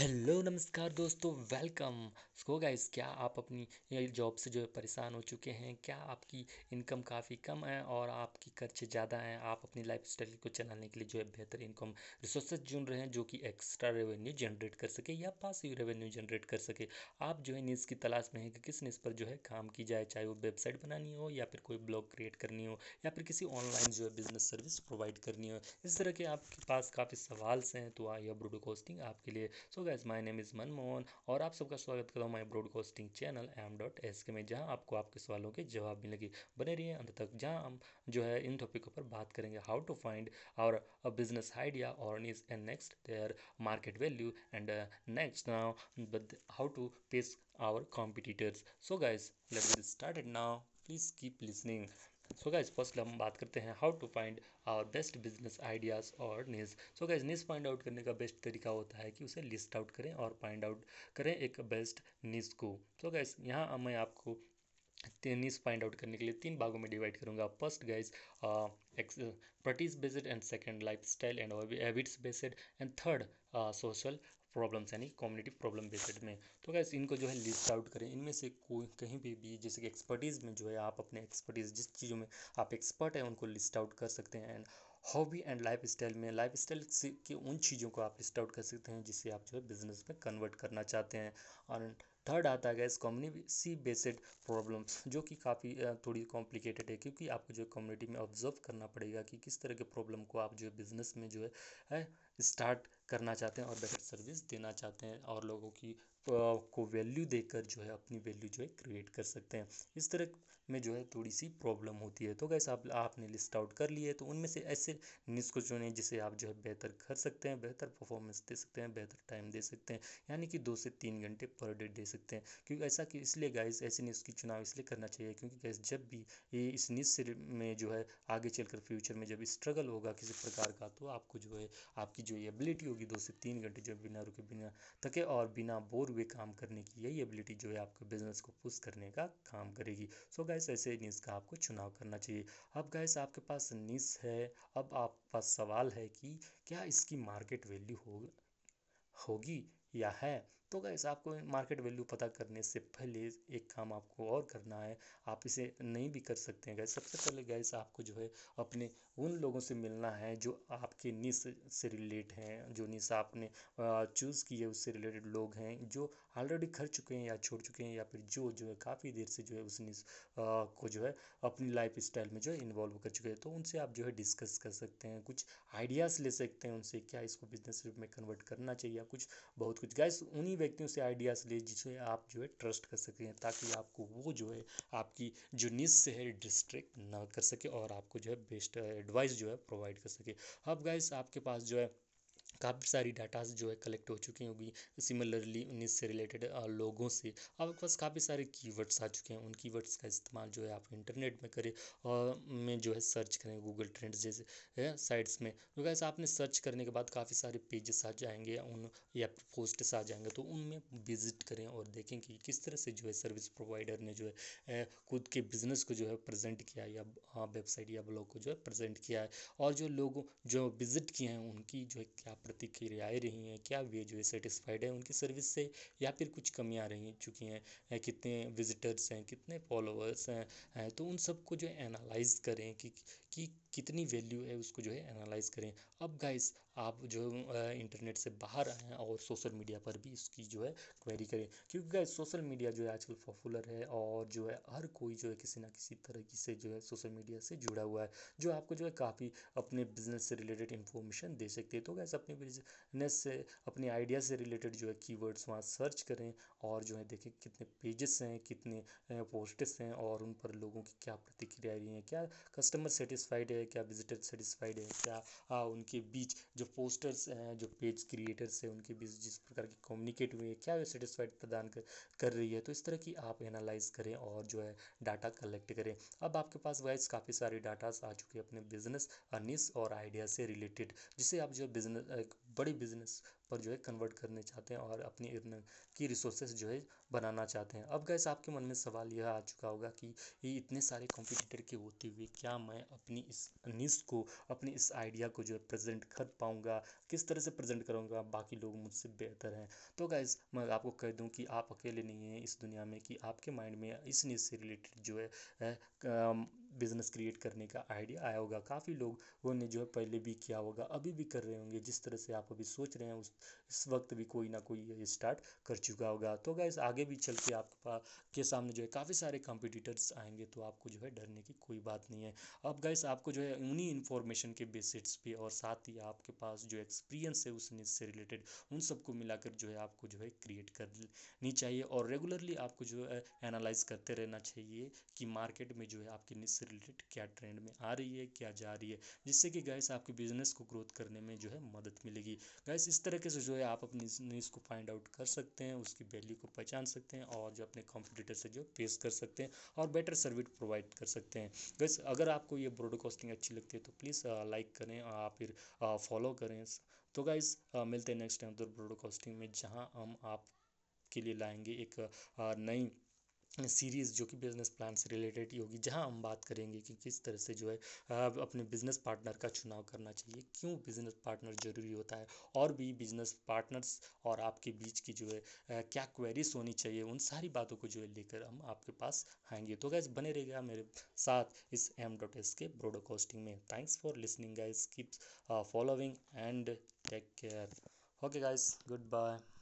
Hello, नमस्कार दोस्तों, welcome. So guys, क्या आप अपनी जॉब से जो है परेशान हो चुके हैं? क्या आपकी इनकम काफ़ी कम है और आपकी खर्चे ज़्यादा हैं? आप अपनी लाइफ स्टाइल को चलाने के लिए जो है बेहतर इनकम रिसोर्सेज चुन रहे हैं जो कि एक्स्ट्रा रेवेन्यू जनरेट कर सके या पासिव रेवेन्यू जनरेट कर सके। आप जो है न्यूज़ की तलाश में है कि किस न्यूज़ पर जो है काम की जाए, चाहे वो वेबसाइट बनानी हो या फिर कोई ब्लॉग क्रिएट करनी हो या फिर किसी ऑनलाइन जो है बिज़नेस सर्विस प्रोवाइड करनी हो। इस तरह के आपके पास काफ़ी सवाल हैं तो आई ब्रोडो कोस्टिंग आपके लिए। So guys my name is Manmohan और आप सबका स्वागत करता हूँ my broadcasting channel M dot S K में, जहाँ आपको आपके सवालों के जवाब मिलेगी बने रहिए। अंत तक जहाँ हम जो है इन टॉपिकों पर बात करेंगे how to find our business idea और is and next their market value and next now how to our competitors so guys, let's get started now. Please keep listening. So guys first हम बात करते हैं how to find our best business ideas और niche so guys niche find out करने का best तरीका होता है कि उसे लिस्ट आउट करें और फाइंड आउट करें एक बेस्ट नीज को. सो गाइज़ यहाँ मैं आपको नीज फाइंड आउट करने के लिए तीन भागों में डिवाइड करूँगा. First guys expertise based and second lifestyle and habits based and third social problems यानी कम्युनिटी प्रॉब्लम बेसड में। तो कैसे इनको जो है लिस्ट आउट करें। इनमें से कोई, कहीं भी भी, जैसे कि एक्सपर्टीज़ में जो है आप अपने एक्सपर्टीज़ जिस चीज़ों में आप एक्सपर्ट हैं, उनको लिस्ट आउट कर सकते हैं। And hobby and lifestyle में लाइफ स्टाइल की उन चीज़ों को आप लिस्ट आउट कर सकते हैं जिससे आप जो है बिज़नेस में कन्वर्ट करना चाहते हैं। और थर्ड आता है गैस कम्युनिटी बेस्ड प्रॉब्लम्स जो कि काफ़ी थोड़ी कॉम्प्लिकेटेड है क्योंकि आपको जो कम्युनिटी में ऑब्ज़र्व करना पड़ेगा कि किस तरह के प्रॉब्लम को आप जो है बिज़नेस में जो है स्टार्ट करना चाहते हैं और बेटर सर्विस देना चाहते हैं। और लोगों की को वैल्यू देकर जो है अपनी वैल्यू जो है क्रिएट कर सकते हैं। इस तरह में जो है थोड़ी सी प्रॉब्लम होती है। तो कैसे आप, आपने लिस्ट आउट कर लिए तो उनमें से ऐसे निस को चुने जिसे आप जो है बेहतर कर सकते हैं, बेहतर परफॉर्मेंस दे सकते हैं, बेहतर टाइम दे सकते हैं, यानी कि दो से तीन घंटे पर डे दे सकते हैं। क्योंकि ऐसा कि इसलिए गाइस ऐसे निस की चुनाव इसलिए करना चाहिए क्योंकि गैस जब भी ये इस निस में जो है आगे चलकर फ्यूचर में जब स्ट्रगल होगा किसी प्रकार का तो आपको जो है, आपकी जो एबिलिटी होगी दो से तीन घंटे जो बिना रुके, बिना थके और बिना बोर हुए काम करने की यही एबिलिटी जो है आपके बिज़नेस को पुश करने का काम करेगी। सो गैस ऐसे नीस का आपको चुनाव करना चाहिए। अब गैस आपके पास नीस है, अब आप पास सवाल है कि क्या इसकी मार्केट वैल्यू हो, होगी या है? तो गैस आपको मार्केट वैल्यू पता करने से पहले एक काम आपको और करना है, आप इसे नहीं भी कर सकते हैं गैस सबसे पहले गैस आपको जो है अपने उन लोगों से मिलना है जो आपके निस से रिलेट हैं, जो निस आपने चूज़ किए उससे रिलेटेड लोग हैं, जो ऑलरेडी कर चुके हैं या छोड़ चुके हैं या फिर जो जो है काफ़ी देर से जो है उस निस को जो है अपनी लाइफ स्टाइल में जो है इन्वॉल्व कर चुके हैं। तो उनसे आप जो है डिस्कस कर सकते हैं, कुछ आइडियाज़ ले सकते हैं उनसे, क्या इसको बिज़नेस में कन्वर्ट करना चाहिए या कुछ, बहुत कुछ। गैस उन्हीं व्यक्तियों से आइडियाज़ ले जिसे आप जो है ट्रस्ट कर सकें, ताकि आपको वो जो है, आपकी जो नीज से है डिस्ट्रैक्ट ना कर सके और आपको जो है बेस्ट एडवाइस जो है प्रोवाइड कर सके। अब गाइस आपके पास जो है काफ़ी सारी डाटाज जो है कलेक्ट हो चुकी होगी। सिमिलरली उन्नीस से रिलेटेड लोगों से। आपके पास काफ़ी सारे कीवर्ड्स आ चुके हैं। उन कीवर्ड्स का इस्तेमाल जो है आप इंटरनेट में करें और में जो है सर्च करें गूगल ट्रेंड्स जैसे साइट्स में। तो कैसे आपने सर्च करने के बाद काफ़ी सारे पेजेस आ जाएँगे, उन, या पोस्ट्स आ जाएँगे तो उनमें विज़िट करें और देखें कि किस तरह से जो है सर्विस प्रोवाइडर ने जो है खुद के बिज़नेस को जो है प्रजेंट किया या वेबसाइट या ब्लॉग को जो है प्रजेंट किया है। और जो लोगों, जो विज़िट किए हैं, उनकी जो है क्या प्रतिक्रियाएँ रही हैं? क्या वे जो है सेटिस्फाइड हैं उनकी सर्विस से या फिर कुछ कमियाँ रही चुकी हैं? कितने विजिटर्स हैं, कितने फॉलोअर्स हैं? तो उन सबको जो एनालाइज करें कि कि कितनी वैल्यू है उसको जो है एनालाइज करें। अब गाइस आप जो इंटरनेट से बाहर आएँ और सोशल मीडिया पर भी इसकी जो है क्वेरी करें। क्योंकि गाइस सोशल मीडिया जो है आजकल पॉपुलर है और जो है हर कोई जो है किसी ना किसी तरह से जो है सोशल मीडिया से जुड़ा हुआ है, जो आपको जो है काफ़ी अपने बिज़नेस से रिलेटेड इन्फॉर्मेशन दे सकते हैं। तो गैस अपने बिज़नेस से, अपने आइडिया से रिलेटेड जो है कीवर्ड्स वहाँ सर्च करें और जो है देखें कितने पेजेस हैं, कितने पोस्टेस हैं और उन पर लोगों की क्या प्रतिक्रिया रही हैं, क्या कस्टमर सेटिस्फाइड है क्या विजिटर सेटिस्फाइड है क्या आ, उनके बीच जो पोस्टर्स हैं जो पेज क्रिएटर्स हैं उनके बीच जिस प्रकार की कम्युनिकेट हुई है क्या वे सेटिस्फाइड प्रदान कर कर रही है? तो इस तरह की आप एनालाइज करें और जो है डाटा कलेक्ट करें। अब आपके पास वाइज काफ़ी सारे डाटाज आ चुके हैं अपने बिज़नेस अनिस और आइडिया से रिलेटेड जिसे आप जो बिज़नेस बड़ी बिज़नेस पर जो है कन्वर्ट करने चाहते हैं और अपनी अर्न की रिसोर्सेज जो है बनाना चाहते हैं। अब गैस आपके मन में सवाल यह आ चुका होगा कि ये इतने सारे कॉम्पिटिटर के होते हुए क्या मैं अपनी इस न्यूज़ को, अपनी इस आइडिया को जो है प्रेजेंट कर पाऊँगा, किस तरह से प्रेजेंट करूँगा, बाकी लोग मुझसे बेहतर हैं। तो गैस मैं आपको कह दूँ कि आप अकेले नहीं हैं इस दुनिया में कि आपके माइंड में इस न्यूज़ से रिलेटेड जो है बिज़नेस क्रिएट करने का आइडिया आया होगा। काफ़ी लोगों ने जो है पहले भी किया होगा, अभी भी कर रहे होंगे। जिस तरह से आप अभी सोच रहे हैं, उस, इस वक्त भी कोई ना कोई स्टार्ट कर चुका होगा। तो गैस आगे भी चल के आपके पास के सामने जो है काफ़ी सारे कॉम्पिटिटर्स आएँगे तो आपको जो है डरने की कोई बात नहीं है। अब गैस आपको जो है उन्हीं इन्फॉर्मेशन के बेसिस पे और साथ ही आपके पास जो एक्सपीरियंस है उस न्यूज़ से रिलेटेड उन सबको मिलाकर जो है आपको जो है क्रिएट करनी चाहिए। और रेगुलरली आपको जो है एनालाइज करते रहना चाहिए कि मार्केट में जो है आपकी न्यूज़ से रिलेटेड क्या ट्रेंड में आ रही है, क्या जा रही है, जिससे कि गैस आपके बिज़नेस को ग्रोथ करने में जो है मदद मिलेगी। गैस इस तरीके से जो है आप अपनी न्यूज़ को फाइंड आउट कर सकते हैं, उसकी वैल्यू को पहचान सकते हैं और जो अपने कॉम्पिटिटर से जो पेश कर सकते हैं और बेटर सर्विस प्रोवाइड कर सकते हैं। गैस अगर आपको ये ब्रॉडकास्टिंग अच्छी लगती है तो प्लीज़ लाइक करें और फिर फॉलो करें। तो गाइज़ मिलते हैं नेक्स्ट टाइम तो ब्रॉडकास्टिंग में जहाँ हम आप के लिए लाएँगे एक नई सीरीज़ जो कि बिज़नेस प्लान से रिलेटेड ही होगी, जहाँ हम बात करेंगे कि किस तरह से जो है अपने बिज़नेस पार्टनर का चुनाव करना चाहिए। क्यों बिज़नेस पार्टनर ज़रूरी होता है? और भी बिज़नेस पार्टनर्स और आपके बीच की जो है क्या क्वेरीज होनी चाहिए? उन सारी बातों को जो है लेकर हम आपके पास आएँगे। तो गैस बने रहेगा मेरे साथ इस M dot S K broadcasting में। Thanks for listening guys keep following and take care okay guys good bye